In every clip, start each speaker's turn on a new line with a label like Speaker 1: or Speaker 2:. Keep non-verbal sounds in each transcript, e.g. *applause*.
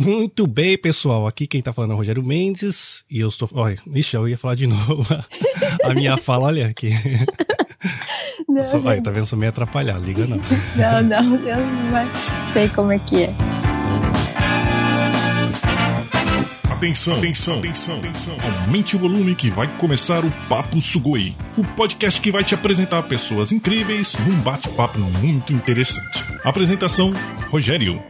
Speaker 1: Muito bem, pessoal. Aqui quem tá falando é o Rogério Mendes e eu estou. Olha, ixi, eu ia falar de *laughs* novo. A minha fala, olha aqui.
Speaker 2: Não,
Speaker 1: Sou, olha, tá vendo? Sou meio atrapalhado, liga não.
Speaker 2: não, não, eu não vai- sei como é que é.
Speaker 3: Atenção, atenção, atenção, atenção. Aumente o volume que vai começar o Papo Sugoi. O podcast que vai te apresentar pessoas incríveis num bate-papo muito interessante. Apresentação: Rogério.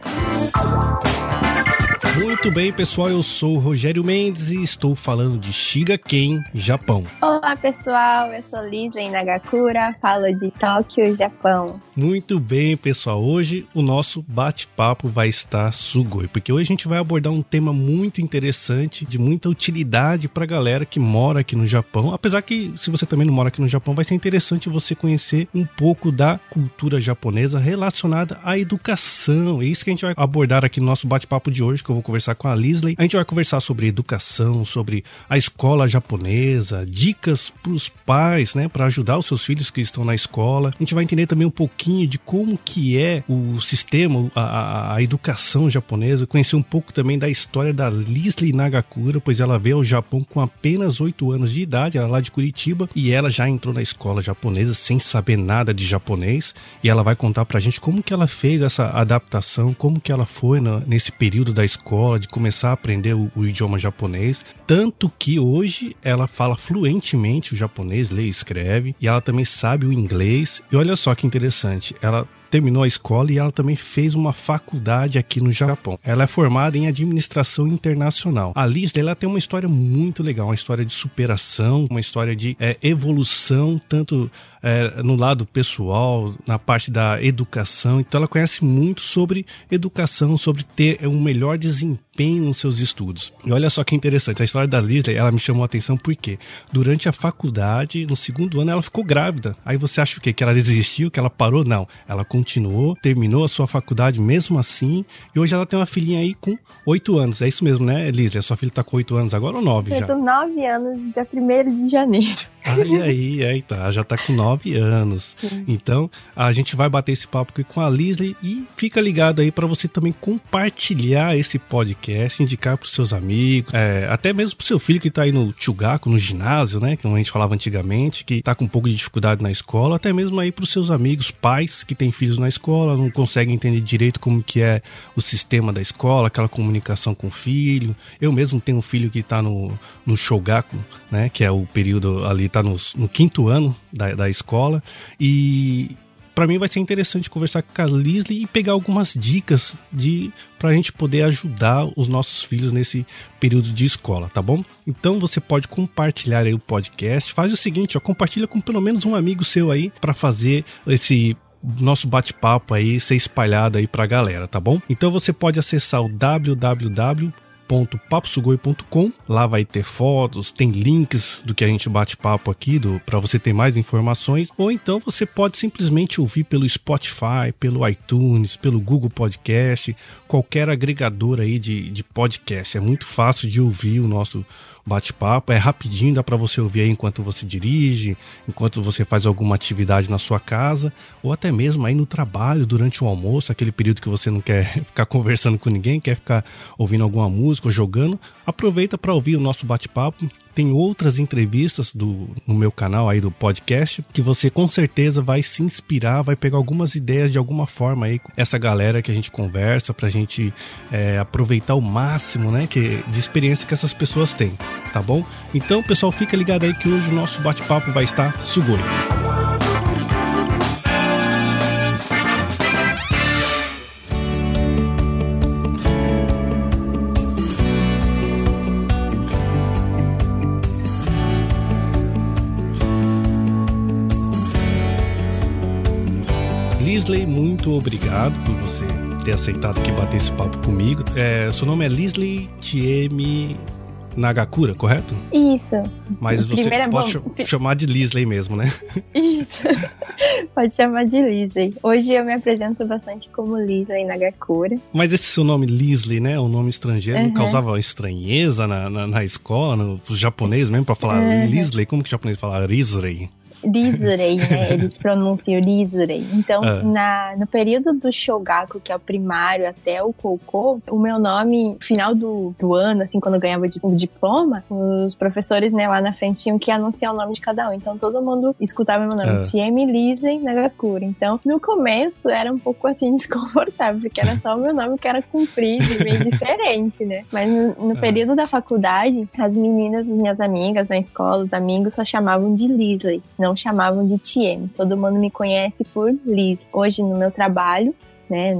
Speaker 1: Muito bem, pessoal. Eu sou o Rogério Mendes e estou falando de Shigaken, Japão.
Speaker 2: Olá, pessoal. Eu sou Lisa Nagakura, falo de Tóquio, Japão.
Speaker 1: Muito bem, pessoal. Hoje o nosso bate-papo vai estar sugoi, porque hoje a gente vai abordar um tema muito interessante, de muita utilidade para a galera que mora aqui no Japão. Apesar que, se você também não mora aqui no Japão, vai ser interessante você conhecer um pouco da cultura japonesa relacionada à educação. É isso que a gente vai abordar aqui no nosso bate-papo de hoje, que eu vou conversar com a Lisley. A gente vai conversar sobre educação, sobre a escola japonesa, dicas para os pais, né, para ajudar os seus filhos que estão na escola. A gente vai entender também um pouquinho de como que é o sistema, a- a educação japonesa, conhecer um pouco também da história da Lisley Nagakura, pois ela veio ao Japão com apenas 8 anos de idade, ela é lá de Curitiba, e ela já entrou na escola japonesa sem saber nada de japonês, e ela vai contar pra gente como que ela fez essa adaptação, como que ela foi na- nesse período da escola, de começar a aprender o, o idioma japonês, tanto que hoje ela fala fluentemente o japonês, lê e escreve, e ela também sabe o inglês, e olha só que interessante, ela terminou a escola e ela também fez uma faculdade aqui no Japão. Ela é formada em administração internacional. A Liz, ela tem uma história muito legal, uma história de superação, uma história de eh, evolução, tanto eh, no lado pessoal, na parte da educação. Então ela conhece muito sobre educação, sobre ter um melhor desempenho nos seus estudos. E olha só que interessante, a história da Liz, ela me chamou a atenção porque durante a faculdade, no segundo ano, ela ficou grávida. Aí você acha o quê? Que ela desistiu, que ela parou? Não. Ela continuou, terminou a sua faculdade mesmo assim, e hoje ela tem uma filhinha aí com oito anos. É isso mesmo, né? A sua filha tá com oito anos agora ou nove já?
Speaker 2: Eu tô nove anos, dia 1 de janeiro.
Speaker 1: Aí, aí, aí tá, já tá com nove anos. Então, a gente vai bater esse papo aqui com a Lisley e fica ligado aí para você também compartilhar esse podcast, indicar pros seus amigos, é, até mesmo pro seu filho que tá aí no Chugaku, no ginásio, né, como a gente falava antigamente, que tá com um pouco de dificuldade na escola, até mesmo aí pros seus amigos, pais que têm filhos na escola, não conseguem entender direito como que é o sistema da escola, aquela comunicação com o filho. Eu mesmo tenho um filho que tá no, no Shogaku, né, que é o período ali, tá no, quinto ano da, da escola, e para mim vai ser interessante conversar com a Lisley e pegar algumas dicas de pra gente poder ajudar os nossos filhos nesse período de escola, tá bom? Então você pode compartilhar aí o podcast. Faz o seguinte, ó, compartilha com pelo menos um amigo seu aí para fazer esse nosso bate-papo aí ser espalhado aí pra galera, tá bom? Então você pode acessar o www www.paposugoi.com. Lá vai ter fotos, tem links do que a gente bate papo aqui, para você ter mais informações. Ou então você pode simplesmente ouvir pelo Spotify, pelo iTunes, pelo Google Podcast, qualquer agregador aí de, de podcast. É muito fácil de ouvir o nosso bate-papo, é rapidinho, dá para você ouvir aí enquanto você dirige, enquanto você faz alguma atividade na sua casa, ou até mesmo aí no trabalho, durante o almoço, aquele período que você não quer *laughs* ficar conversando com ninguém, quer ficar ouvindo alguma música ou jogando, aproveita para ouvir o nosso bate-papo. Tem outras entrevistas do, no meu canal aí do podcast que você com certeza vai se inspirar, vai pegar algumas ideias de alguma forma aí com essa galera que a gente conversa pra gente é, aproveitar o máximo, né, que, de experiência que essas pessoas têm, tá bom? Então, pessoal, fica ligado aí que hoje o nosso bate-papo vai estar sugoi. Lisley, muito obrigado por você ter aceitado aqui bater esse papo comigo. É, seu nome é Lisley Tiemi Nagakura, correto?
Speaker 2: Isso.
Speaker 1: Mas você
Speaker 2: Primeiro é
Speaker 1: pode
Speaker 2: bom-
Speaker 1: ch- chamar de Lisley mesmo, né? *laughs*
Speaker 2: Isso. *laughs* Pode chamar de Lisley. Hoje eu me apresento bastante como Lisley Nagakura.
Speaker 1: Mas esse seu nome Lisley, né? Um nome estrangeiro, não
Speaker 2: Uhum.
Speaker 1: causava estranheza na, na, na escola, no, no japonês mesmo, pra falar
Speaker 2: Uhum.
Speaker 1: Lisley? Como que o japonês fala Risley?
Speaker 2: Lizurei, né? *laughs* Eles pronunciam Lizurei. Então, ah. na, no período do Shogaku, que é o primário, até o Koukou, o meu nome, final do, do ano, assim, quando eu ganhava o diploma, os professores, né, lá na frente tinham que anunciar o nome de cada um. Então, todo mundo escutava meu nome, ah. Tiemi Lizei Nagakura. Então, no começo, era um pouco, assim, *laughs* desconfortável, porque era só o meu nome que era comprido e meio diferente, né? Mas no, no período da faculdade, as meninas, minhas amigas na escola, os amigos, só chamavam de Lisley, não chamavam de TM. Todo mundo me conhece por Liz. Hoje, no meu trabalho, né,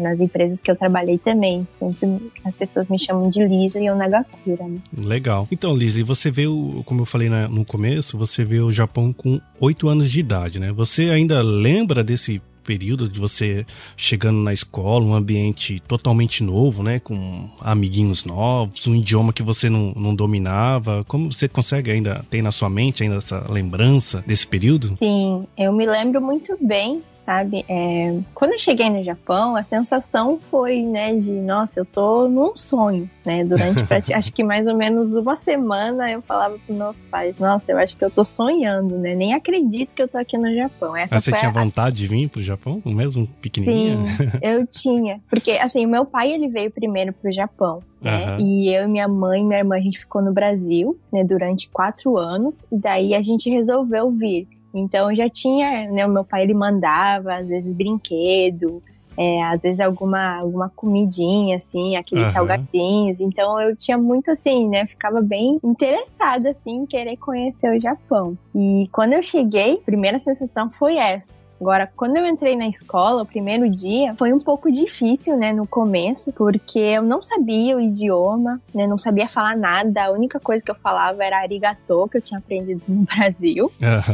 Speaker 2: nas empresas que eu trabalhei também, sempre as pessoas me chamam de Lisley ou Nagakura. Né?
Speaker 1: Legal. Então, Lisley, você veio, como eu falei no começo, você veio ao Japão com oito anos de idade, né? Você ainda lembra desse período de você chegando na escola, um ambiente totalmente novo, né? Com amiguinhos novos, um idioma que você não, não dominava. Como você consegue ainda ter na sua mente ainda essa lembrança desse período?
Speaker 2: Sim, eu me lembro muito bem sabe? É, quando eu cheguei no Japão, a sensação foi, né, de nossa, eu tô num sonho, né? Durante *laughs* acho que mais ou menos uma semana eu falava pros meus pais, nossa, eu acho que eu tô sonhando, né? Nem acredito que eu tô aqui no Japão.
Speaker 1: Essa Mas você tinha a... vontade de vir pro Japão, mesmo pequenininha?
Speaker 2: Sim, eu tinha, porque assim, o meu pai ele veio primeiro pro Japão. Né? Uhum. E eu, minha mãe e minha irmã, a gente ficou no Brasil, né, durante quatro anos, e daí a gente resolveu vir. Então já tinha, né, o meu pai ele mandava às vezes brinquedo, é, às vezes alguma, alguma comidinha, assim, aqueles uhum. salgadinhos. Então eu tinha muito assim, né? Ficava bem interessada, assim, em querer conhecer o Japão. E quando eu cheguei, a primeira sensação foi essa. Agora, quando eu entrei na escola, o primeiro dia, foi um pouco difícil, né, no começo, porque eu não sabia o idioma, né, não sabia falar nada. A única coisa que eu falava era arigato, que eu tinha aprendido no *laughs* Brasil,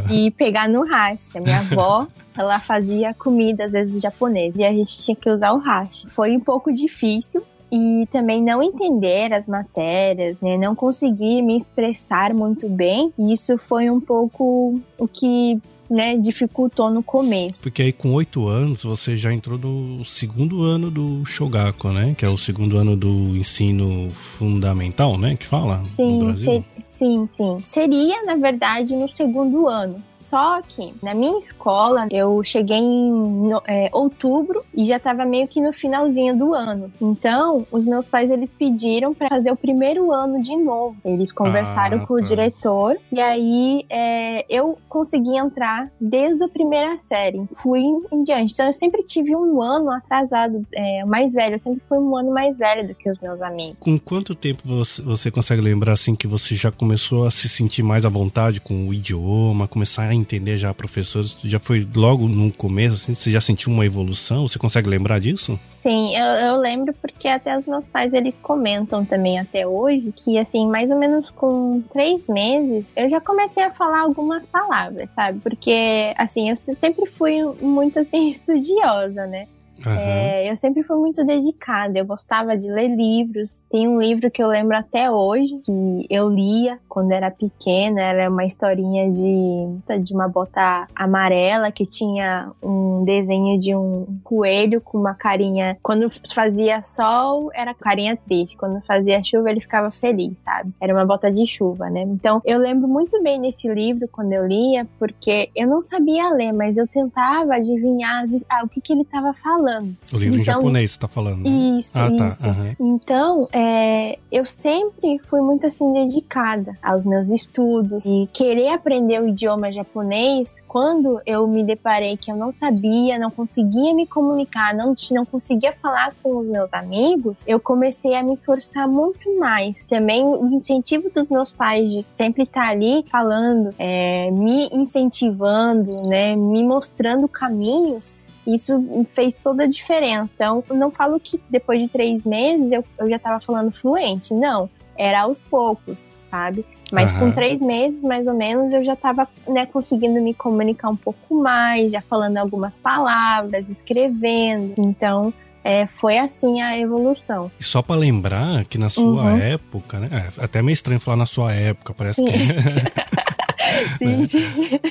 Speaker 2: e pegar no hash. A minha avó *laughs* ela fazia comida às vezes japonesa e a gente tinha que usar o hash. Foi um pouco difícil, e também não entender as matérias, né? Não conseguir me expressar muito bem. E isso foi um pouco o que né, dificultou no começo.
Speaker 1: Porque aí com oito anos você já entrou no segundo ano do Shogaku, né? Que é o segundo ano do ensino fundamental, né? Que fala sim, no Brasil.
Speaker 2: Sim, sim. Seria, na verdade, no segundo ano. Só que na minha escola eu cheguei em é, outubro e já estava meio que no finalzinho do ano. Então, os meus pais eles pediram para fazer o primeiro ano de novo. Eles conversaram ah, com o tá. diretor e aí é, eu consegui entrar desde a primeira série. Fui em diante. Então, eu sempre tive um ano atrasado, é, mais velho. Eu sempre fui um ano mais velho do que os meus amigos.
Speaker 1: Com quanto tempo você, você consegue lembrar assim que você já começou a se sentir mais à vontade com o idioma, começar a entender já professores? Já foi logo no começo, assim, você já sentiu uma evolução? Você consegue lembrar disso?
Speaker 2: Sim, eu, eu lembro porque até os meus pais eles comentam também até hoje que assim, mais ou menos com três meses, eu já comecei a falar algumas palavras, sabe? Porque assim, eu sempre fui muito assim *laughs* estudiosa, né? Uhum. É, eu sempre fui muito dedicada, eu gostava de ler livros. Tem um livro que eu lembro até hoje, que eu lia quando era pequena, era uma historinha de, de uma bota amarela que tinha um desenho de um coelho com uma carinha. Quando fazia sol, era carinha triste, quando fazia chuva, ele ficava feliz, sabe? Era uma bota de chuva, né? Então eu lembro muito bem desse livro quando eu lia, porque eu não sabia ler, mas eu tentava adivinhar ah, o que, que ele estava falando falando.
Speaker 1: O livro então, em japonês você tá falando. Né?
Speaker 2: Isso, ah, tá, isso. Tá, uhum. Então, é, eu sempre fui muito assim dedicada aos meus estudos e querer aprender o idioma japonês quando eu me deparei que eu não sabia, não conseguia me comunicar, não, não conseguia falar com os meus amigos, eu comecei a me esforçar muito mais. Também o incentivo dos meus pais de sempre estar ali falando, é, me incentivando, né, me mostrando caminhos, isso fez toda a diferença. Então, não falo que depois de três meses eu, eu já estava falando fluente. Não, era aos poucos, sabe? Mas uhum. com três meses, mais ou menos, eu já estava né, conseguindo me comunicar um pouco mais, já falando algumas palavras, escrevendo. Então, é, foi assim a evolução.
Speaker 1: E só para lembrar que na sua uhum. época, né? É, até meio estranho falar na sua época, parece Sim. que. *laughs* *laughs*
Speaker 2: sim,
Speaker 1: né?
Speaker 2: sim.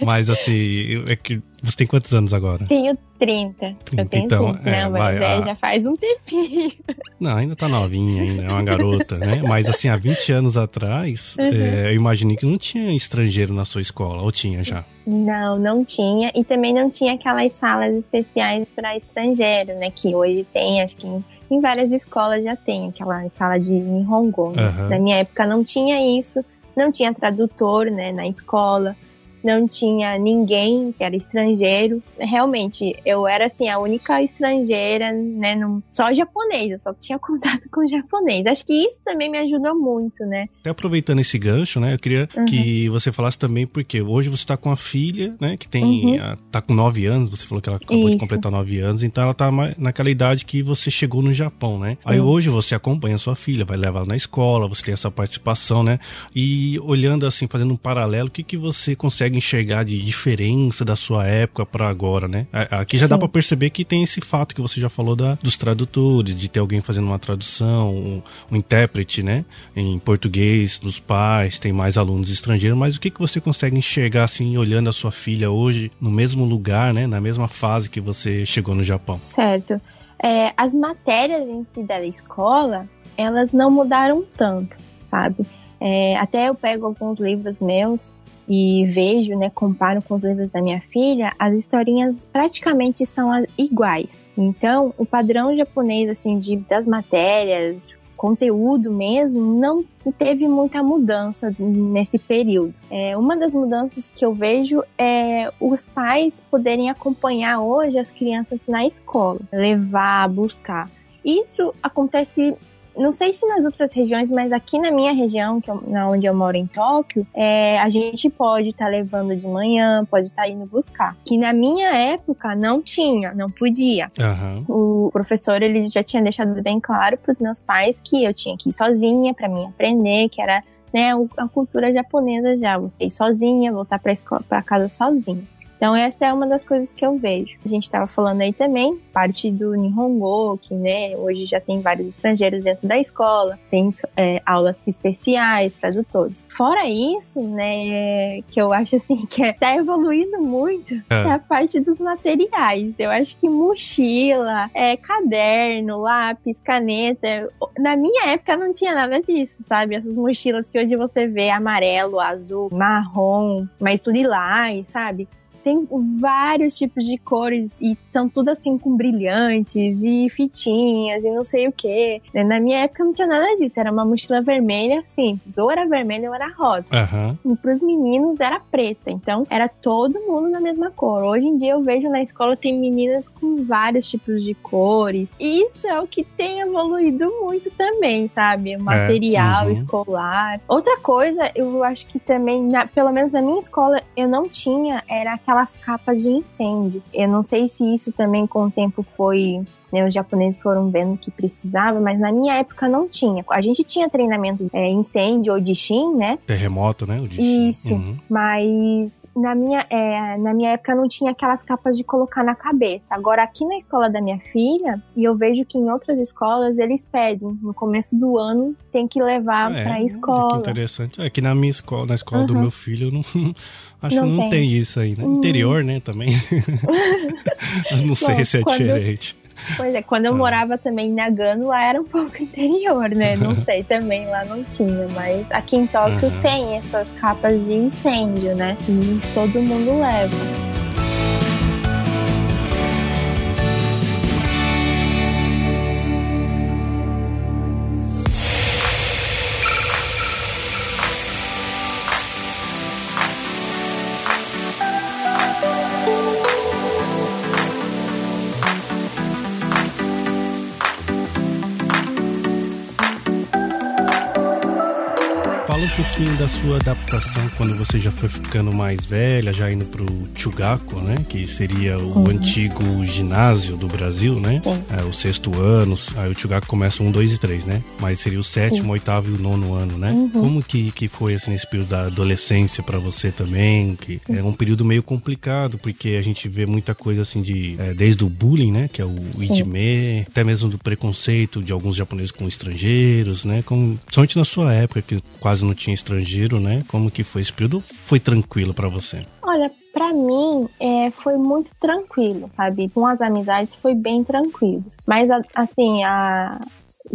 Speaker 1: Mas assim, é que você tem quantos anos agora?
Speaker 2: Tenho 30. 30 eu tenho então, 30. É, Não, mas vai, é, a... já faz um tempinho.
Speaker 1: Não, ainda tá novinha, ainda é uma garota, né? Mas assim, há 20 anos atrás, uhum. é, eu imaginei que não tinha estrangeiro na sua escola, ou tinha já?
Speaker 2: Não, não tinha. E também não tinha aquelas salas especiais para estrangeiro, né? Que hoje tem, acho que em, em várias escolas já tem aquela sala de Nihongo. Né? Uhum. Na minha época não tinha isso, não tinha tradutor, né, na escola não tinha ninguém que era estrangeiro. Realmente, eu era assim, a única estrangeira, né? Não, só japonês, eu só tinha *laughs* contato com japonês. Acho que isso também me ajudou muito, né?
Speaker 1: Até aproveitando esse gancho, né? Eu queria uhum. que você falasse também, porque hoje você tá com a filha, né? Que tem. Uhum. A, tá com nove anos, você falou que ela acabou isso. de completar nove anos, então ela tá naquela idade que você chegou no Japão, né? Sim. Aí hoje você acompanha a sua filha, vai levar ela na escola, você tem essa participação, né? E olhando assim, fazendo um paralelo, o que, que você consegue consegue enxergar de diferença da sua época para agora, né? Aqui já Sim. dá para perceber que tem esse fato que você já falou da, dos tradutores, de ter alguém fazendo uma tradução, um, um intérprete, né? Em português, dos pais, tem mais alunos estrangeiros, mas o que, que você consegue enxergar assim, olhando a sua filha hoje no mesmo lugar, né? Na mesma fase que você chegou no Japão?
Speaker 2: Certo. É, as matérias em si da escola, elas não mudaram tanto, sabe? É, até eu pego alguns livros meus e vejo, né, comparo com os livros da minha filha, as historinhas praticamente são iguais. Então, o padrão japonês assim de das matérias, conteúdo mesmo, não teve muita mudança nesse período. É, uma das mudanças que eu vejo é os pais poderem acompanhar hoje as crianças na escola, levar, buscar. Isso acontece não sei se nas outras regiões, mas aqui na minha região, que eu, na onde eu moro em Tóquio, é, a gente pode estar tá levando de manhã, pode estar tá indo buscar. Que na minha época não tinha, não podia. Uhum. O professor ele já tinha deixado bem claro para os meus pais que eu tinha que ir sozinha para mim aprender, que era né, a cultura japonesa já, você ir sozinha, voltar para casa sozinha. Então essa é uma das coisas que eu vejo. A gente estava falando aí também, parte do Nihongo, que né, hoje já tem vários estrangeiros dentro da escola, tem é, aulas especiais, tradutores. Fora isso, né, que eu acho assim que está evoluindo muito, é. é. a parte dos materiais. Eu acho que mochila, é, caderno, lápis, caneta. Na minha época não tinha nada disso, sabe? Essas mochilas que hoje você vê amarelo, azul, marrom, mas tudo lilás, sabe? Tem vários tipos de cores e são tudo assim com brilhantes e fitinhas e não sei o que. Na minha época não tinha nada disso, era uma mochila vermelha simples, ou era vermelha ou era rosa. Uhum. E pros meninos era preta, então era todo mundo na mesma cor. Hoje em dia eu vejo na escola tem meninas com vários tipos de cores. E isso é o que tem evoluído muito também, sabe? O material é. uhum. escolar. Outra coisa, eu acho que também, na, pelo menos na minha escola, eu não tinha, era aquela aquelas capas de incêndio. Eu não sei se isso também com o tempo foi né, os japoneses foram vendo que precisava, mas na minha época não tinha. A gente tinha treinamento é, incêndio ou de Shin, né?
Speaker 1: Terremoto, né?
Speaker 2: Isso, uhum. mas na minha, é, na minha época não tinha aquelas capas de colocar na cabeça. Agora aqui na escola da minha filha, e eu vejo que em outras escolas eles pedem, no começo do ano tem que levar é, pra escola.
Speaker 1: Que interessante. Aqui na minha escola, na escola uhum. do meu filho, não, *laughs* acho não que não tem. tem isso aí, né? Hum. Interior, né, também. *laughs* não Bom, sei se é quando... diferente.
Speaker 2: Pois é, quando eu ah. morava também em Nagano, lá era um *laughs* pouco interior, né? Não sei também, lá não tinha, mas aqui em Tóquio uhum. tem essas capas de incêndio, né? E todo mundo leva.
Speaker 1: Sua adaptação quando você já foi ficando mais velha, já indo pro Chugaku, né? Que seria o uhum. antigo ginásio do Brasil, né? É, o sexto ano, aí o Chugaku começa um, dois e três, né? Mas seria o sétimo, oitavo e o nono ano, né? Uhum. Como que, que foi assim, esse período da adolescência para você também? Que é um período meio complicado, porque a gente vê muita coisa assim de. É, desde o bullying, né? Que é o idime, até mesmo do preconceito de alguns japoneses com estrangeiros, né? Com, somente na sua época, que quase não tinha estrangeiro, né? Como que foi esse período? Foi tranquilo para você?
Speaker 2: Olha, para mim é, foi muito tranquilo, sabe? Com as amizades foi bem tranquilo. Mas assim, a,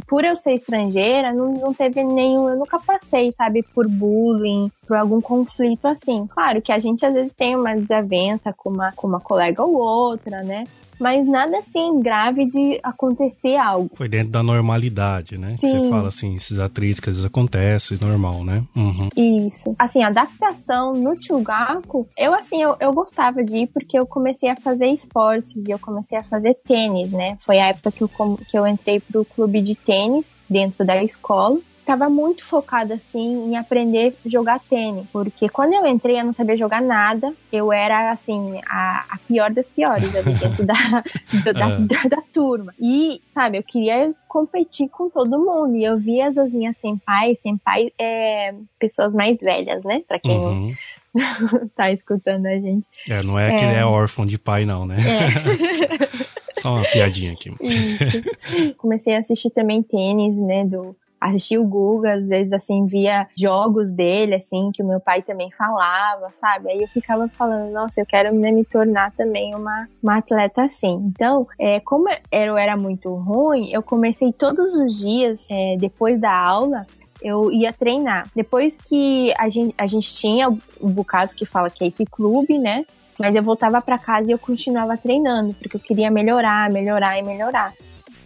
Speaker 2: por eu ser estrangeira, não, não teve nenhum. Eu nunca passei, sabe, por bullying, por algum conflito assim. Claro que a gente às vezes tem uma desavença com uma, com uma colega ou outra, né? Mas nada assim grave de acontecer algo.
Speaker 1: Foi dentro da normalidade, né? Sim. Você fala assim, esses atrizes que às vezes acontece, normal, né?
Speaker 2: Uhum. Isso. Assim, adaptação no Tchugaku, eu assim, eu, eu gostava de ir porque eu comecei a fazer esportes e eu comecei a fazer tênis, né? Foi a época que eu, que eu entrei pro clube de tênis dentro da escola estava muito focada assim em aprender a jogar tênis, porque quando eu entrei eu não sabia jogar nada, eu era assim a, a pior das piores ali dentro da, *laughs* do, da, é. da, da, turma. E, sabe, eu queria competir com todo mundo e eu via as minhas senpais, senpai é pessoas mais velhas, né? Para quem uhum. *laughs* tá escutando a gente.
Speaker 1: É, não é, é que ele é órfão de pai não, né? É. *laughs* Só uma piadinha aqui.
Speaker 2: Isso. Comecei a assistir também tênis, né, do assistir o Guga, às vezes assim, via jogos dele, assim, que o meu pai também falava, sabe? Aí eu ficava falando, nossa, eu quero né, me tornar também uma, uma atleta assim. Então, é, como eu era muito ruim, eu comecei todos os dias, é, depois da aula, eu ia treinar. Depois que a gente, a gente tinha o Bucados que fala que é esse clube, né? Mas eu voltava para casa e eu continuava treinando, porque eu queria melhorar, melhorar e melhorar.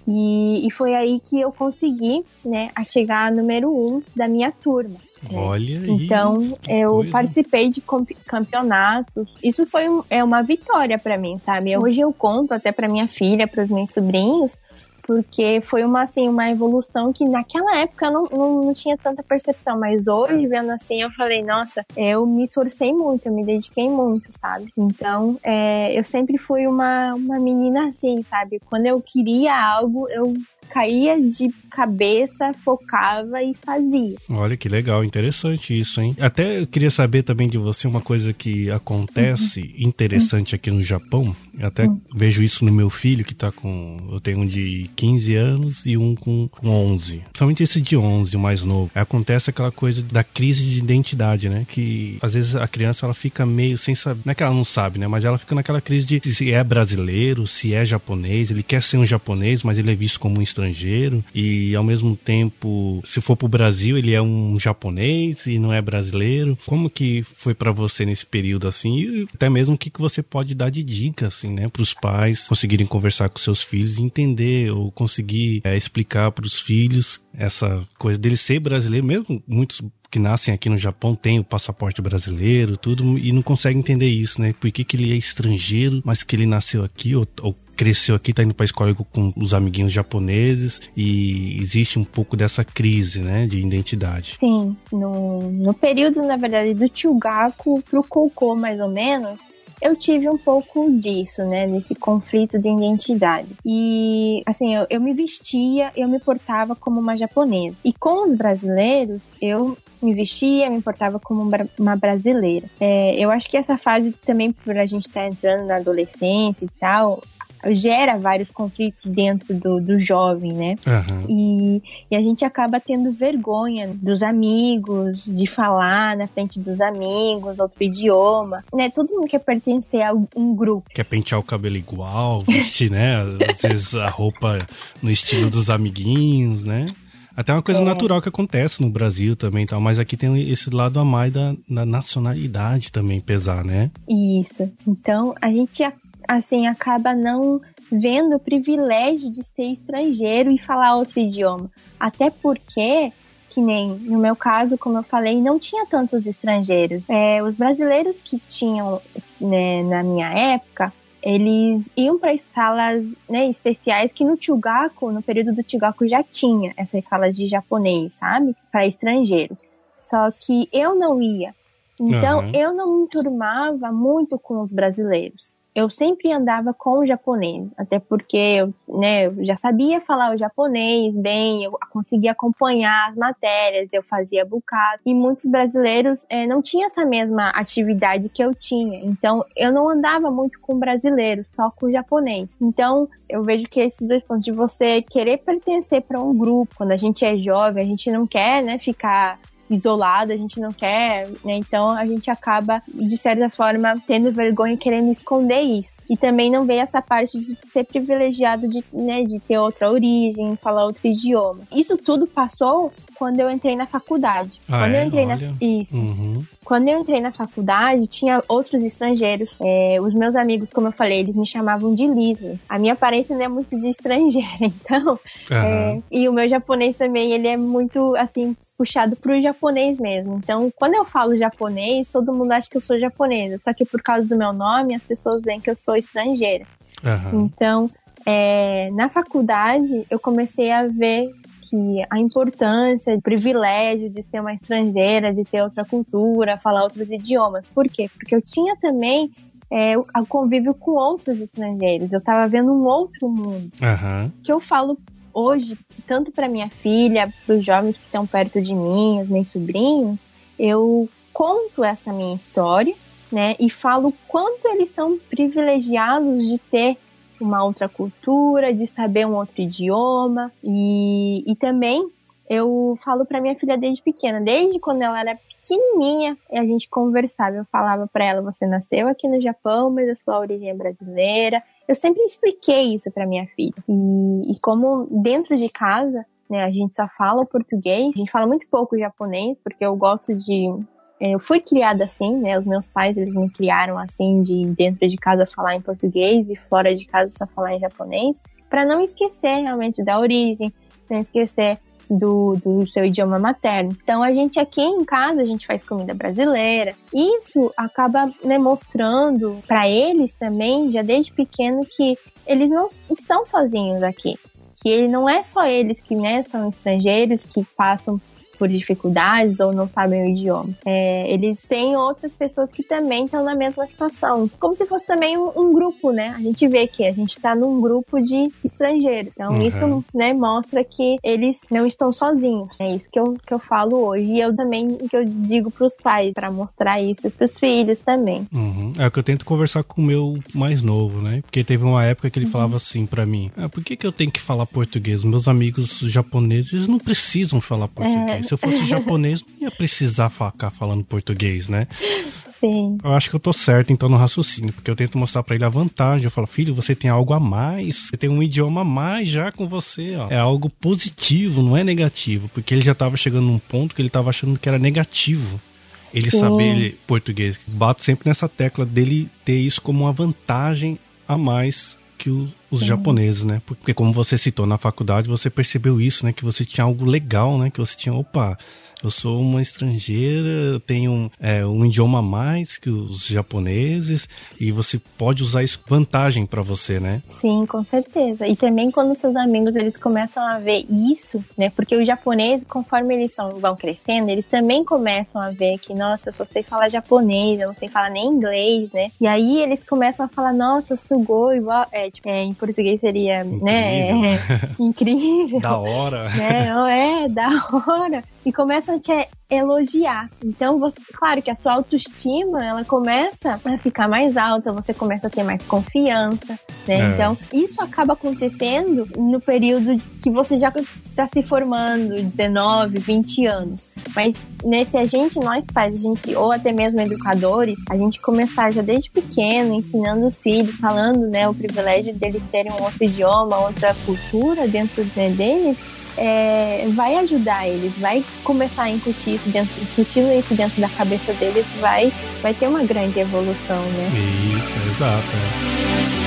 Speaker 2: E, e foi aí que eu consegui, né, a chegar número um da minha turma.
Speaker 1: Né? Olha aí.
Speaker 2: Então, eu coisa. participei de campeonatos. Isso foi um, é uma vitória para mim, sabe? Hoje eu conto até para minha filha, para os meus sobrinhos, porque foi uma, assim, uma evolução que naquela época eu não, não, não, tinha tanta percepção, mas hoje, vendo assim, eu falei, nossa, eu me esforcei muito, eu me dediquei muito, sabe? Então, é, eu sempre fui uma, uma menina assim, sabe? Quando eu queria algo, eu caía de cabeça, focava e fazia.
Speaker 1: Olha que legal, interessante isso, hein? Até eu queria saber também de você uma coisa que acontece uhum. interessante aqui no Japão. Eu até uhum. vejo isso no meu filho que tá com. Eu tenho um de 15 anos e um com, com 11. Principalmente esse de 11, o mais novo. Acontece aquela coisa da crise de identidade, né? Que às vezes a criança ela fica meio sem saber. Não é que ela não sabe, né? Mas ela fica naquela crise de se é brasileiro, se é japonês. Ele quer ser um japonês, mas ele é visto como um estrangeiro e ao mesmo tempo, se for pro Brasil, ele é um japonês e não é brasileiro. Como que foi para você nesse período assim? E até mesmo o que, que você pode dar de dica assim, né, para os pais conseguirem conversar com seus filhos e entender ou conseguir é, explicar para os filhos essa coisa dele ser brasileiro, mesmo muitos que nascem aqui no Japão têm o passaporte brasileiro, tudo, e não conseguem entender isso, né? Por que, que ele é estrangeiro, mas que ele nasceu aqui, ou, ou cresceu aqui, tá indo pra escola com os amiguinhos japoneses e existe um pouco dessa crise, né, de identidade.
Speaker 2: Sim, no, no período, na verdade, do Chugaku pro Koukou, mais ou menos, eu tive um pouco disso, né? Desse conflito de identidade. E, assim, eu, eu me vestia, eu me portava como uma japonesa. E com os brasileiros, eu me vestia, me portava como uma brasileira. É, eu acho que essa fase também, por a gente estar tá entrando na adolescência e tal, gera vários conflitos dentro do, do jovem, né? Uhum. E, e a gente acaba tendo vergonha dos amigos, de falar na frente dos amigos, outro idioma, né? Todo mundo quer pertencer a um grupo.
Speaker 1: Quer pentear o cabelo igual, vestir, né? Às vezes a roupa no estilo dos amiguinhos, né? Até uma coisa é. natural que acontece no Brasil também, tal, mas aqui tem esse lado a mais da, da nacionalidade também pesar, né?
Speaker 2: Isso. Então a gente assim, acaba não vendo o privilégio de ser estrangeiro e falar outro idioma. Até porque, que nem no meu caso, como eu falei, não tinha tantos estrangeiros. É, os brasileiros que tinham né, na minha época, eles iam para salas né, especiais que no Chugaku, no período do Chugaku, já tinha essas salas de japonês, sabe? Para estrangeiro. Só que eu não ia. Então, uhum. eu não me turmava muito com os brasileiros eu sempre andava com o japonês, até porque eu, né, eu já sabia falar o japonês bem, eu conseguia acompanhar as matérias, eu fazia bucado, e muitos brasileiros é, não tinham essa mesma atividade que eu tinha, então eu não andava muito com brasileiros, só com japonês. Então eu vejo que esses dois pontos de você querer pertencer para um grupo, quando a gente é jovem, a gente não quer, né, ficar isolado, a gente não quer, né? Então a gente acaba, de certa forma, tendo vergonha e querendo esconder isso. E também não vê essa parte de ser privilegiado de, né, de ter outra origem, falar outro idioma. Isso tudo passou quando eu entrei na faculdade.
Speaker 1: Ah,
Speaker 2: quando
Speaker 1: é?
Speaker 2: eu entrei
Speaker 1: Olha.
Speaker 2: na isso.
Speaker 1: Uhum.
Speaker 2: Quando eu entrei na faculdade, tinha outros estrangeiros. É, os meus amigos, como eu falei, eles me chamavam de Lisbon. A minha aparência não é muito de estrangeira, *laughs* então.
Speaker 1: Aham.
Speaker 2: é, e o meu japonês também, ele é muito, assim, puxado pro japonês mesmo. Então, quando eu falo japonês, todo mundo acha que eu sou japonesa. Só que por causa do meu nome, as pessoas veem que eu sou estrangeira.
Speaker 1: Aham.
Speaker 2: Então, é, na faculdade, eu comecei a ver que a importância, o privilégio de ser uma estrangeira, de ter outra cultura, falar outros idiomas. Por quê? Porque eu tinha também é, o convívio com outros estrangeiros. Eu estava vendo um outro mundo
Speaker 1: Aham.
Speaker 2: que eu falo hoje, tanto para minha filha, para os jovens que estão perto de mim, os meus sobrinhos, eu conto essa minha história, né, e falo quanto eles são privilegiados de ter uma outra cultura, de saber um outro idioma, e, e também eu falo para minha filha desde pequena, desde quando ela era pequenininha, a gente conversava, eu falava para ela, você nasceu aqui no Japão, mas a sua origem é brasileira, eu sempre expliquei isso para minha filha. E, e como dentro de casa, né, a gente só fala o português, a gente fala muito pouco japonês, porque eu gosto de. Eu fui criada assim, né? Os meus pais eles me criaram assim, de dentro de casa falar em português e fora de casa só falar em japonês, para não esquecer realmente da origem, não esquecer do, do seu idioma materno. Então a gente aqui em casa a gente faz comida brasileira. Isso acaba né, mostrando para eles também, já desde pequeno, que eles não estão sozinhos aqui. Que ele não é só eles que né, são estrangeiros que passam por dificuldades ou não sabem o idioma. É, eles têm outras pessoas que também estão na mesma situação. Como se fosse também um, um grupo, né? A gente vê que a gente está num grupo de estrangeiros. Então,
Speaker 1: Uhum.
Speaker 2: isso né, mostra que eles não estão sozinhos. É isso que eu, que eu falo hoje. E eu também que eu digo para os pais, para mostrar isso para os filhos também.
Speaker 1: Uhum. É o que eu tento conversar com o meu mais novo, né? Porque teve uma época que ele falava assim pra mim: ah, por que, que eu tenho que falar português? Meus amigos japoneses não precisam falar português. Se eu fosse japonês, não ia precisar ficar falando português, né?
Speaker 2: Sim.
Speaker 1: Eu acho que eu tô certo então no raciocínio, porque eu tento mostrar pra ele a vantagem. Eu falo, filho, você tem algo a mais, você tem um idioma a mais já com você, ó. É algo positivo, não é negativo, porque ele já tava chegando num ponto que ele tava achando que era negativo. Ele
Speaker 2: Sim.
Speaker 1: saber ele, português. Bato sempre nessa tecla dele ter isso como uma vantagem a mais que o- os japoneses, né? Porque como você citou na faculdade, você percebeu isso, né? Que você tinha algo legal, né? Que você tinha, opa, eu sou uma estrangeira, tenho é, um idioma a mais que os japoneses e você pode usar isso vantagem pra você, né?
Speaker 2: Sim, com certeza. E também quando seus amigos eles começam a ver isso, né? Porque os japoneses, conforme eles são, vão crescendo, eles também começam a ver que, nossa, eu só sei falar japonês, eu não sei falar nem inglês, né? E aí eles começam a falar, nossa, sugoi, igual, é, tipo, é, em português seria, né? Incrível. *laughs*
Speaker 1: Da hora.
Speaker 2: né? É, da hora. E começam a te elogiar. Então, você, claro que a sua autoestima, ela começa a ficar mais alta, você começa a ter mais confiança, né?
Speaker 1: É.
Speaker 2: Então, isso acaba acontecendo no período que você já está se formando, 19, 20 anos. Mas nesse a gente, nós pais, a gente, ou até mesmo educadores, a gente começar já desde pequeno, ensinando os filhos, falando, né, o privilégio deles terem um outro idioma, outra cultura dentro né, deles, é, vai ajudar eles, vai começar a incutir isso dentro, incutindo isso dentro da cabeça deles, vai, vai ter uma grande evolução, né?
Speaker 1: Isso, exato.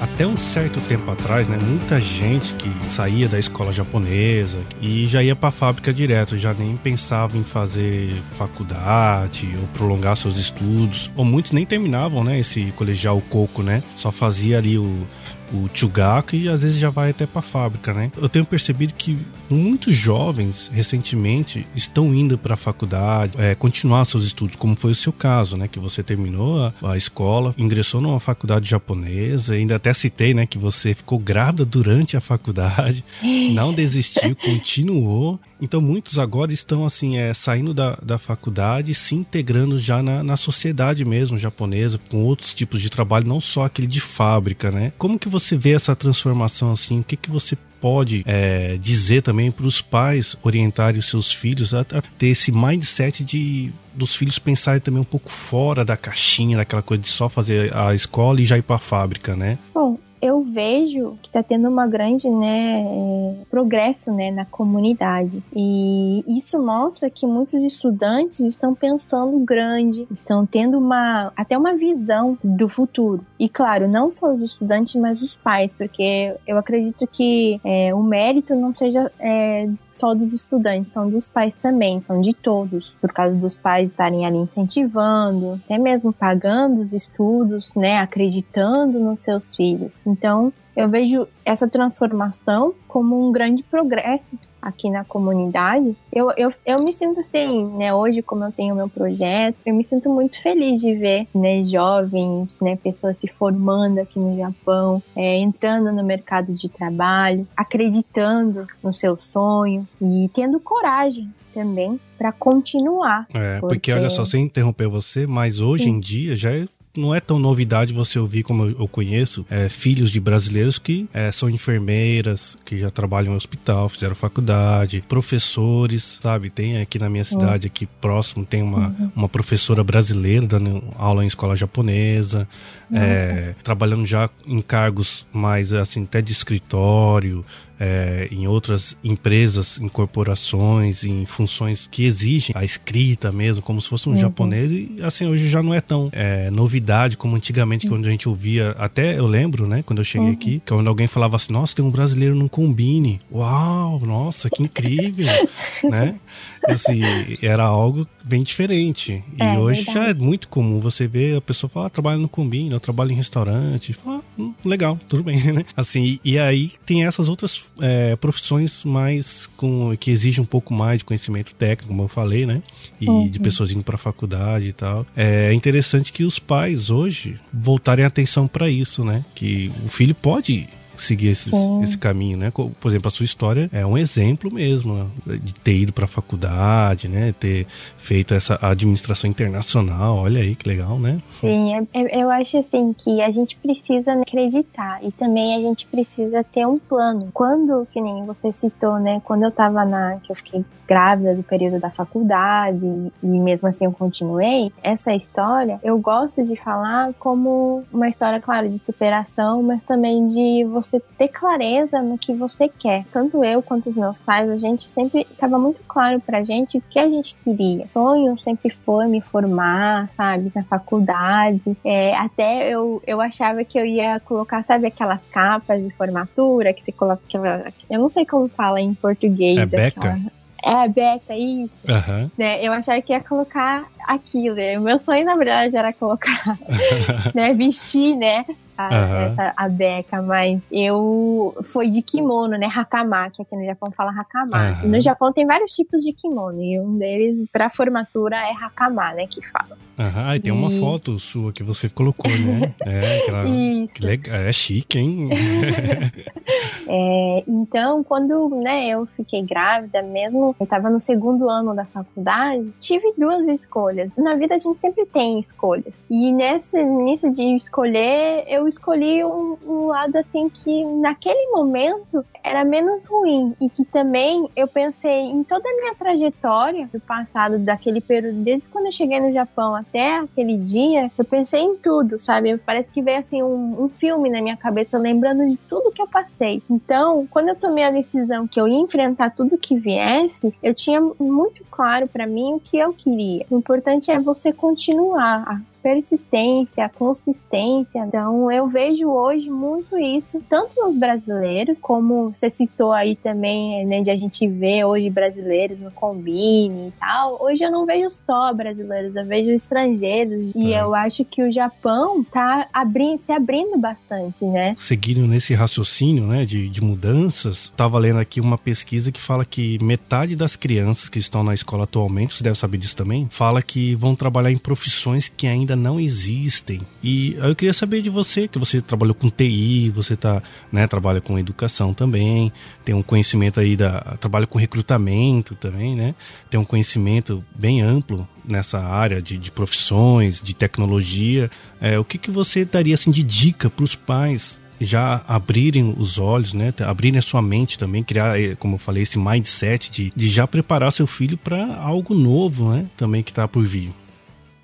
Speaker 1: Até um certo tempo atrás, né, muita gente que saía da escola japonesa e já ia para a fábrica direto, já nem pensava em fazer faculdade ou prolongar seus estudos, ou muitos nem terminavam, né, esse colegial coco, né? Só fazia ali o o Chugaku e às vezes já vai até para a fábrica, né? Eu tenho percebido que muitos jovens recentemente estão indo para a faculdade, é, continuar seus estudos, como foi o seu caso, né? Que você terminou a, a escola, ingressou numa faculdade japonesa, ainda até citei, né? Que você ficou grávida durante a faculdade, *laughs* não desistiu, continuou. Então muitos agora estão assim, é, saindo da, da faculdade se integrando já na, na sociedade mesmo japonesa, com outros tipos de trabalho, não só aquele de fábrica, né? Como que você vê essa transformação assim? O que, que você pode é, dizer também para os pais orientarem os seus filhos a, a, ter esse mindset de dos filhos pensarem também um pouco fora da caixinha, daquela coisa de só fazer a escola e já ir para a fábrica, né?
Speaker 2: Bom, eu vejo que está tendo uma grande né, é, progresso né, na comunidade. E isso mostra que muitos estudantes estão pensando grande, estão tendo uma até uma visão do futuro. E claro, não só os estudantes, mas os pais, porque eu acredito que é, o mérito não seja é, só dos estudantes, são dos pais também, são de todos, por causa dos pais estarem ali incentivando, até mesmo pagando os estudos, né, acreditando nos seus filhos. Então, eu vejo essa transformação como um grande progresso aqui na comunidade. Eu, eu, eu me sinto assim, né, hoje como eu tenho meu projeto, eu me sinto muito feliz de ver, né, jovens, né, pessoas se formando aqui no Japão, é, entrando no mercado de trabalho, acreditando no seu sonho e tendo coragem também para continuar.
Speaker 1: É, porque... porque olha só, sem interromper você, mas hoje Sim. em dia já é não é tão novidade você ouvir, como eu conheço, é, filhos de brasileiros que é, são enfermeiras, que já trabalham em hospital, fizeram faculdade, professores, sabe? Tem aqui na minha cidade, aqui próximo, tem uma, uhum. uma professora brasileira dando aula em escola japonesa, é, trabalhando já em cargos mais, assim, até de escritório, é, em outras empresas, em corporações, em funções que exigem a escrita mesmo, como se fosse um uhum. japonês. E assim, hoje já não é tão é, novidade como antigamente, uhum. quando a gente ouvia, até eu lembro, né, quando eu cheguei uhum. aqui, que quando alguém falava assim, nossa, tem um brasileiro num combine. Uau, nossa, que incrível, *laughs* né? Assim, era algo bem diferente. E é, hoje verdade. já é muito comum você ver a pessoa falar, ah, trabalho no combine, eu trabalho em restaurante. Fala, ah, hum, legal, tudo bem, *laughs* né? Assim, e aí tem essas outras é, profissões mais com que exigem um pouco mais de conhecimento técnico, como eu falei, né? E uhum. de pessoas indo para faculdade e tal. É interessante que os pais hoje voltarem atenção para isso, né? Que o filho pode seguir esses, esse caminho, né? Por exemplo, a sua história é um exemplo mesmo né? de ter ido para a faculdade, né? Ter feito essa administração internacional. Olha aí que legal, né?
Speaker 2: Sim, é, é, eu acho assim que a gente precisa acreditar e também a gente precisa ter um plano. Quando, que nem você citou, né? Quando eu tava na, que eu fiquei grávida do período da faculdade e mesmo assim eu continuei, essa história eu gosto de falar como uma história, claro, de superação, mas também de você você ter clareza no que você quer. Tanto eu quanto os meus pais, a gente sempre estava muito claro pra gente o que a gente queria. O sonho sempre foi me formar, sabe, na faculdade. É, até eu, eu achava que eu ia colocar, sabe, aquelas capas de formatura que se coloca aquela. Eu não sei como fala em português.
Speaker 1: É beca?
Speaker 2: É, Beca, isso. Uhum. Né, eu achava que ia colocar aquilo. O meu sonho, na verdade, era colocar, *laughs* né, vestir, né, a, uhum. essa, a beca, mas eu foi de kimono, né? Hakama, que aqui no Japão fala hakama. Uhum. No Japão tem vários tipos de kimono, e um deles, pra formatura, é hakama, né? Que fala.
Speaker 1: Aham, e tem uma foto sua que você colocou, né? *laughs* É, aquela, Isso. Que legal, é chique, hein? *laughs*
Speaker 2: é, então, quando né, eu fiquei grávida mesmo, eu tava no segundo ano da faculdade, tive duas escolhas. Na vida a gente sempre tem escolhas. E nesse início de escolher, eu escolhi um, um lado assim que naquele momento era menos ruim e que também eu pensei em toda a minha trajetória do passado, daquele período, desde quando eu cheguei no Japão até aquele dia, eu pensei em tudo, sabe? Parece que veio assim um, um filme na minha cabeça, lembrando de tudo que eu passei. Então, quando eu tomei a decisão que eu ia enfrentar tudo que viesse, eu tinha muito claro para mim o que eu queria. O importante é você continuar persistência, consistência. Então eu vejo hoje muito isso, tanto nos brasileiros, como você citou aí também, né, de a gente ver hoje brasileiros no Combine e tal. Hoje eu não vejo só brasileiros, eu vejo estrangeiros. Tá. E eu acho que o Japão tá abrindo, se abrindo bastante, né?
Speaker 1: Seguindo nesse raciocínio, né, de, de mudanças, tava lendo aqui uma pesquisa que fala que metade das crianças que estão na escola atualmente, você deve saber disso também, fala que vão trabalhar em profissões que ainda não existem. E eu queria saber de você, que você trabalhou com TI, você tá, né, trabalha com educação também, tem um conhecimento aí da trabalha com recrutamento também, né? Tem um conhecimento bem amplo nessa área de, de profissões, de tecnologia. É, o que, que você daria assim de dica para os pais já abrirem os olhos, né? Abrirem a sua mente também, criar, eh, como eu falei, esse mindset de, de já preparar seu filho para algo novo, né? Também que está por vir.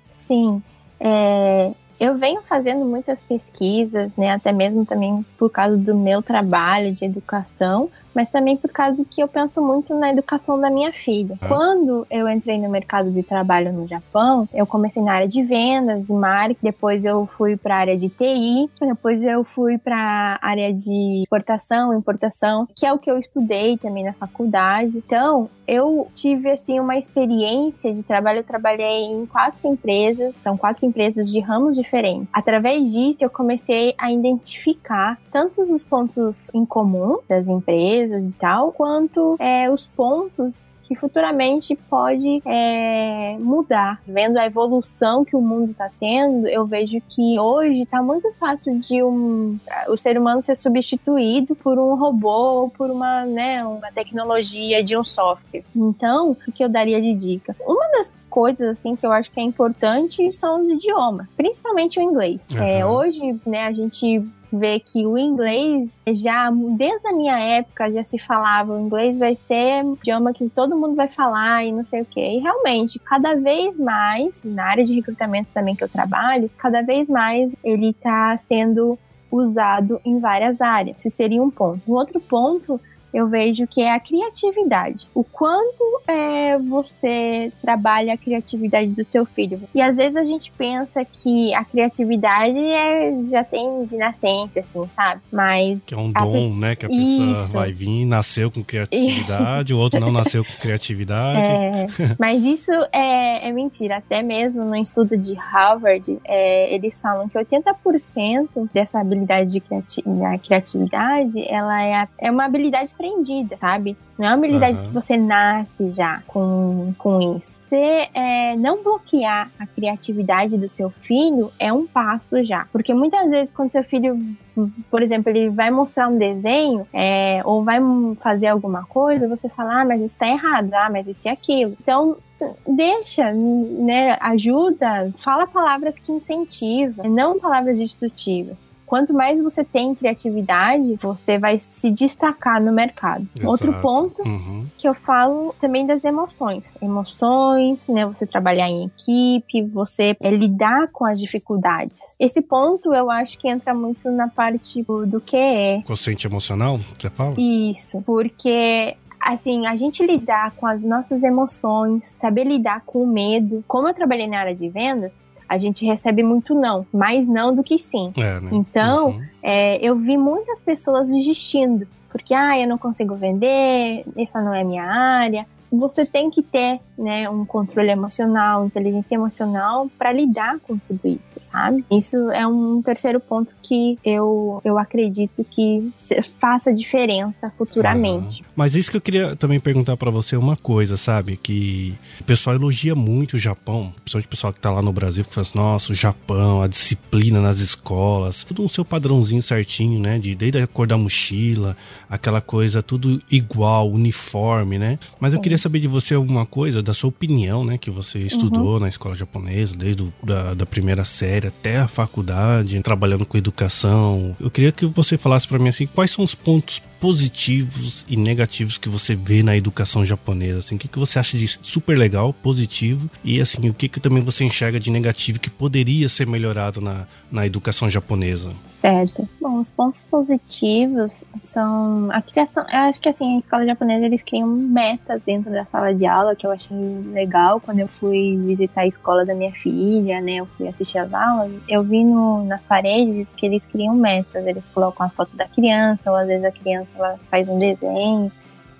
Speaker 2: Sim. É, eu venho fazendo muitas pesquisas, né? Até mesmo também por causa do meu trabalho de educação, mas também por causa que eu penso muito na educação da minha filha. Ah. Quando eu entrei no mercado de trabalho no Japão, eu comecei na área de vendas e marketing, depois eu fui para a área de TI, depois eu fui para a área de exportação, importação, que é o que eu estudei também na faculdade. Então, eu tive assim uma experiência de trabalho, eu trabalhei em quatro empresas, são quatro empresas de ramos diferentes. Através disso, eu comecei a identificar tantos os pontos em comum das empresas empresas e tal, quanto é, os pontos que futuramente pode é, mudar. Vendo a evolução que o mundo está tendo, eu vejo que hoje está muito fácil de um, o ser humano ser substituído por um robô ou por uma, né, uma tecnologia de um software. Então, o que eu daria de dica? Uma das coisas assim que eu acho que é importante são os idiomas, principalmente o inglês. Uhum. É, hoje, né, a gente vê que o inglês já desde a minha época já se falava o inglês vai ser um idioma que todo mundo vai falar e não sei o que e realmente cada vez mais na área de recrutamento também que eu trabalho cada vez mais ele está sendo usado em várias áreas. Esse seria um ponto. Um outro ponto eu vejo que é a criatividade. O quanto é, você trabalha a criatividade do seu filho. E às vezes a gente pensa que a criatividade é, já tem de nascença, assim, sabe? Mas.
Speaker 1: Que é um dom, né? Que a pessoa Isso. vai vir, nasceu com criatividade, o outro não nasceu com criatividade.
Speaker 2: É, *laughs* mas isso é, é, mentira. Até mesmo no estudo de Harvard, é, eles falam que 80% dessa habilidade de criati criatividade ela é, é uma habilidade aprendida, sabe? Não é uma habilidade uhum. que você nasce já com, com isso. Você é, não bloquear a criatividade do seu filho é um passo já. Porque muitas vezes, quando seu filho, por exemplo, ele vai mostrar um desenho é, ou vai fazer alguma coisa, você fala, ah, mas isso tá errado, ah, mas isso e aquilo. Então, deixa, né, ajuda, fala palavras que incentivam, não palavras destrutivas quanto mais você tem criatividade, você vai se destacar no mercado. Exato. Outro ponto uhum. que eu falo também das emoções. Emoções, né? Você trabalhar em equipe, você é, lidar com as dificuldades. Esse ponto eu acho que entra muito na parte do, do que é.
Speaker 1: Consciente emocional, você fala?
Speaker 2: Isso, porque assim, a gente lidar com as nossas emoções, saber lidar com o medo. Como eu trabalhei na área de vendas, a gente recebe muito não, mais não do que sim. É, né? Então, uhum. é, eu vi muitas pessoas desistindo, porque, ah, eu não consigo vender, essa não é minha área, você tem que ter, né, um controle emocional, inteligência emocional para lidar com tudo isso, sabe? Isso é um terceiro ponto que eu, eu acredito que faça diferença futuramente.
Speaker 1: Uhum. Mas isso que eu queria também perguntar para você uma coisa, sabe? Que o pessoal elogia muito o Japão, principalmente o pessoal que tá lá no Brasil, que fala assim, nossa, o Japão, a disciplina nas escolas, tudo no seu padrãozinho certinho, né? De, desde a cor da mochila, aquela coisa tudo igual, uniforme, né? Mas Sim. eu queria saber de você alguma coisa, da sua opinião, né? Que você estudou uhum. na escola japonesa, desde o, da, da primeira série até a faculdade, trabalhando com educação. Eu queria que você falasse para mim assim, quais são os pontos positivos e negativos que você vê na educação japonesa? Assim, o que, que você acha de super legal, positivo e assim o que, que também você enxerga de negativo que poderia ser melhorado na, na educação japonesa?
Speaker 2: Certo. Bom, os pontos positivos são a criação. Eu acho que assim, a escola japonesa eles criam metas dentro da sala de aula, que eu achei legal quando eu fui visitar a escola da minha filha, né? Eu fui assistir as aulas. Eu vi no, nas paredes que eles criam metas. Eles colocam a foto da criança, ou às vezes a criança ela faz um desenho.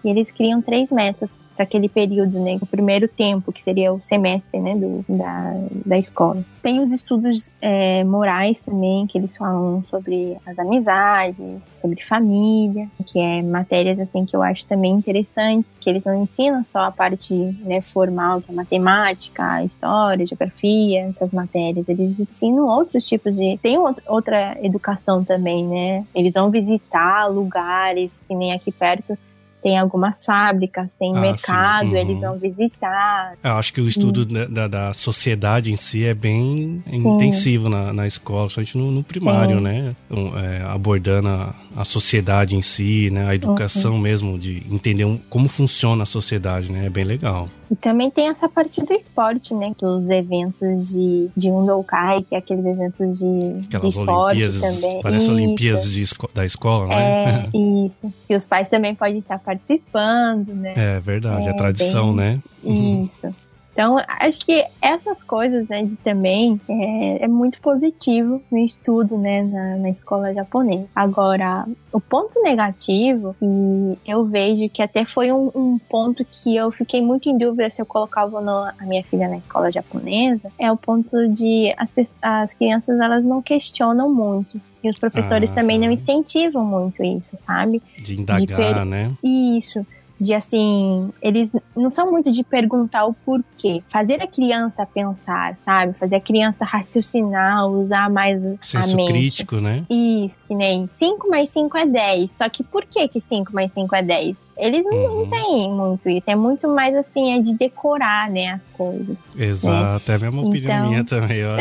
Speaker 2: E eles criam três metas para aquele período, né, o primeiro tempo, que seria o semestre, né, do, da, da escola. Tem os estudos é, morais também, que eles falam sobre as amizades, sobre família, que é matérias, assim, que eu acho também interessantes, que eles não ensinam só a parte, né, formal, que é matemática, história, geografia, essas matérias, eles ensinam outros tipos de... Tem outra educação também, né, eles vão visitar lugares, que nem aqui perto, tem algumas fábricas, tem ah, mercado, uhum. eles vão visitar.
Speaker 1: Eu acho que o estudo da, da, sociedade em si é bem sim. intensivo na, na escola, somente no, no primário, sim. né? Então, é, abordando a, a, sociedade em si, né? A educação uhum. mesmo, de entender um, como funciona a sociedade, né? É bem legal.
Speaker 2: E também tem essa parte do esporte, né? Dos eventos de, de Undokai, que é aqueles eventos de, de esporte também.
Speaker 1: Parece isso. Olimpíadas de, da escola,
Speaker 2: né? É, *laughs* isso. Que os pais também podem estar participando, né?
Speaker 1: É verdade, é, a tradição, bem... né?
Speaker 2: Isso. Então, acho que essas coisas, né, de também, é, é muito positivo no estudo, né, na, na, escola japonesa. Agora, o ponto negativo, que eu vejo que até foi um, um ponto que eu fiquei muito em dúvida se eu colocava ou não a minha filha na escola japonesa, é o ponto de as, as crianças, elas não questionam muito. E os professores ah, também não incentivam muito isso, sabe?
Speaker 1: De indagar, de né?
Speaker 2: Isso de assim, eles não são muito de perguntar o porquê. Fazer a criança pensar, sabe? Fazer a criança raciocinar, usar mais Senso a mente.
Speaker 1: crítico, né?
Speaker 2: Isso, que nem 5 mais 5 é 10. Só que por que que 5 mais 5 é 10? Eles não, uhum. não têm muito isso. É muito mais assim, é de decorar, né, as coisas.
Speaker 1: Exato, né? é a mesma opinião então... minha também. Eu,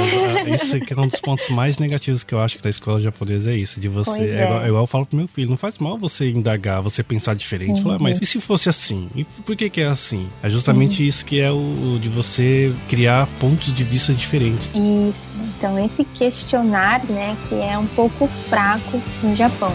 Speaker 1: isso é um dos pontos mais negativos que eu acho que da escola japonesa é isso, de você. É. É igual, é igual, eu falo pro meu filho, não faz mal você indagar, você pensar diferente. Uhum. Falar, mas e se fosse assim? E por que, que é assim? É justamente uhum. isso que é o, o de você criar pontos de vista diferentes.
Speaker 2: Isso. Então esse questionar, né, que é um pouco fraco no Japão.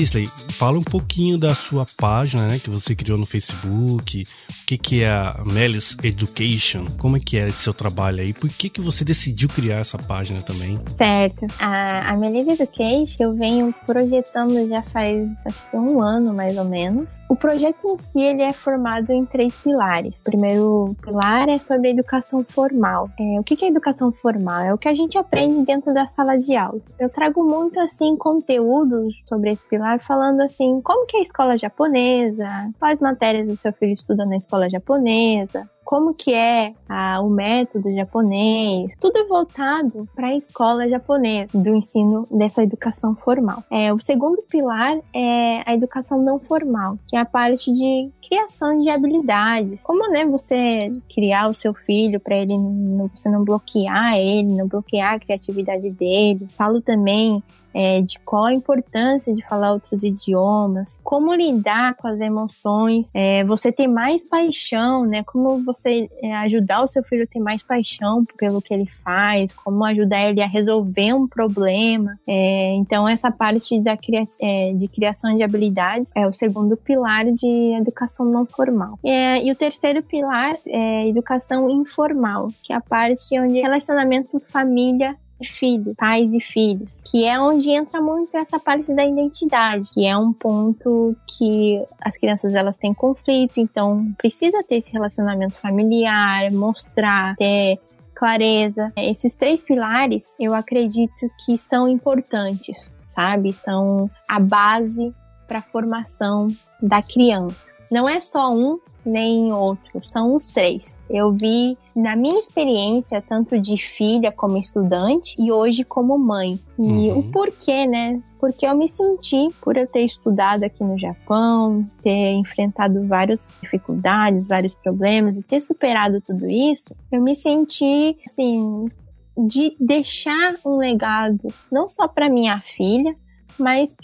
Speaker 1: Lisley, fala um pouquinho da sua página, né, que você criou no Facebook, o que, que é a Melis Education, como é que é esse seu trabalho aí, por que, que você decidiu criar essa página também?
Speaker 2: Certo, a, a Melis Education eu venho projetando já faz acho que um ano mais ou menos. O projeto em si ele é formado em três pilares. O primeiro pilar é sobre a educação formal. É, o que, que é educação formal? É o que a gente aprende dentro da sala de aula. Eu trago muito assim conteúdos sobre esse pilar falando assim, como que é a escola japonesa, quais matérias o seu filho estuda na escola japonesa, como que é o método japonês, tudo é voltado para a escola japonesa, do ensino dessa educação formal. É, o segundo pilar é a educação não formal, que é a parte de criação de habilidades. Como né, você criar o seu filho para ele não, você não bloquear ele, não bloquear a criatividade dele. Falo também é, de qual a importância de falar outros idiomas, como lidar com as emoções, é, você ter mais paixão, né? Como você é, ajudar o seu filho a ter mais paixão pelo que ele faz, como ajudar ele a resolver um problema. É, então, essa parte da cria é, de criação de habilidades é o segundo pilar de educação não formal. É, e o terceiro pilar é educação informal, que é a parte onde relacionamento família filho, pais e filhos, que é onde entra muito essa parte da identidade, que é um ponto que as crianças elas têm conflito, então precisa ter esse relacionamento familiar, mostrar, ter clareza. Esses três pilares eu acredito que são importantes, sabe? São a base para a formação da criança. Não é só um nem outro, são os três. Eu vi na minha experiência, tanto de filha como estudante e hoje como mãe. E uhum. o porquê, né? Porque eu me senti, por eu ter estudado aqui no Japão, ter enfrentado várias dificuldades, vários problemas e ter superado tudo isso, eu me senti, assim, de deixar um legado não só para minha filha, mas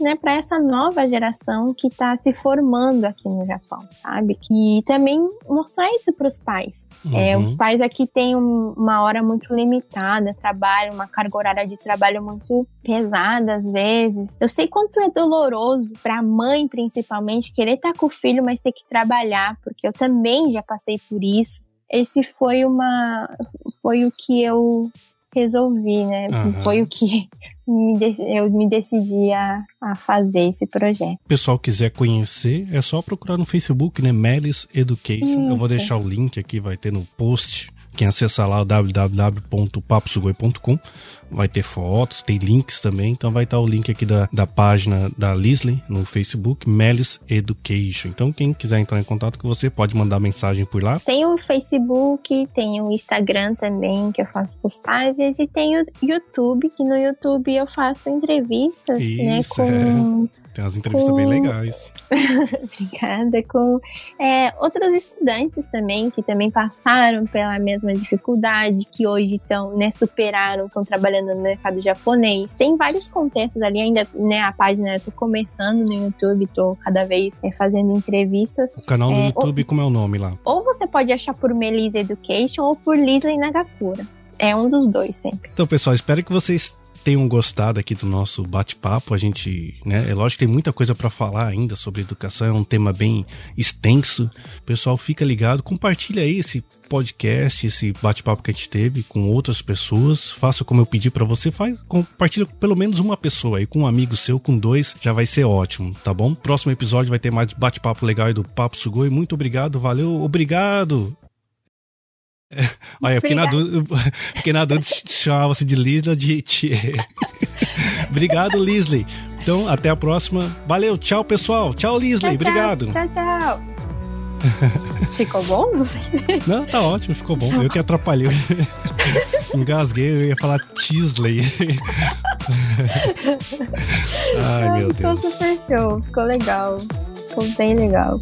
Speaker 2: né, para essa nova geração que está se formando aqui no Japão, sabe? E também mostrar isso para os pais. Uhum. É, os pais aqui têm um, uma hora muito limitada, trabalham, uma carga horária de trabalho muito pesada às vezes. Eu sei quanto é doloroso para a mãe, principalmente, querer estar tá com o filho, mas ter que trabalhar, porque eu também já passei por isso esse foi uma foi o que eu resolvi, né? Uhum. Foi o que me eu me decidi a, a, fazer esse projeto.
Speaker 1: O pessoal quiser conhecer, é só procurar no Facebook, né? Melis Education. Isso. Eu vou deixar o link aqui, vai ter no post quem acessar lá www.paposugoi.com vai ter fotos, tem links também, então vai estar o link aqui da, da página da Lisley no Facebook, Melis Education. Então quem quiser entrar em contato com você pode mandar mensagem por lá.
Speaker 2: Tem o Facebook, tem o Instagram também que eu faço postagens e tem o YouTube, que no YouTube eu faço entrevistas, né,
Speaker 1: Isso, né, com é tem umas entrevistas com... bem legais. *laughs*
Speaker 2: Obrigada. Com é, outros estudantes também, que também passaram pela mesma dificuldade, que hoje estão, né, superaram, estão trabalhando no mercado japonês. Tem vários contextos ali, ainda, né, a página eu tô começando no YouTube, tô cada vez é, fazendo entrevistas.
Speaker 1: O canal do é, YouTube, ou, como é o nome lá?
Speaker 2: Ou você pode achar por Melissa Education ou por Lisley Nagakura. É um dos dois sempre.
Speaker 1: Então, pessoal, espero que vocês tenham gostado aqui do nosso bate-papo. A gente, né, é lógico que tem muita coisa para falar ainda sobre educação, é um tema bem extenso. Pessoal, fica ligado, compartilha aí esse podcast, esse bate-papo que a gente teve com outras pessoas. Faça como eu pedi para você, faz, compartilha com pelo menos uma pessoa aí, com um amigo seu, com dois, já vai ser ótimo, tá bom? Próximo episódio vai ter mais bate-papo legal aí do Papo Sugoi. Muito obrigado, valeu, obrigado. Olha, fiquei na, dúvida, fiquei na dúvida se chamava-se de Lisley ou de Thier. *laughs* Obrigado, Lisley. Então, até a próxima. Valeu, tchau, pessoal. Tchau, Lisley.
Speaker 2: Tchau,
Speaker 1: Obrigado.
Speaker 2: Tchau, tchau. *laughs* ficou bom?
Speaker 1: Não, tá ótimo, ficou bom. Eu que atrapalhei. *laughs* Engasguei, eu ia falar Tisley.
Speaker 2: Ai, meu Deus. Ficou super show, ficou legal. Ficou bem legal.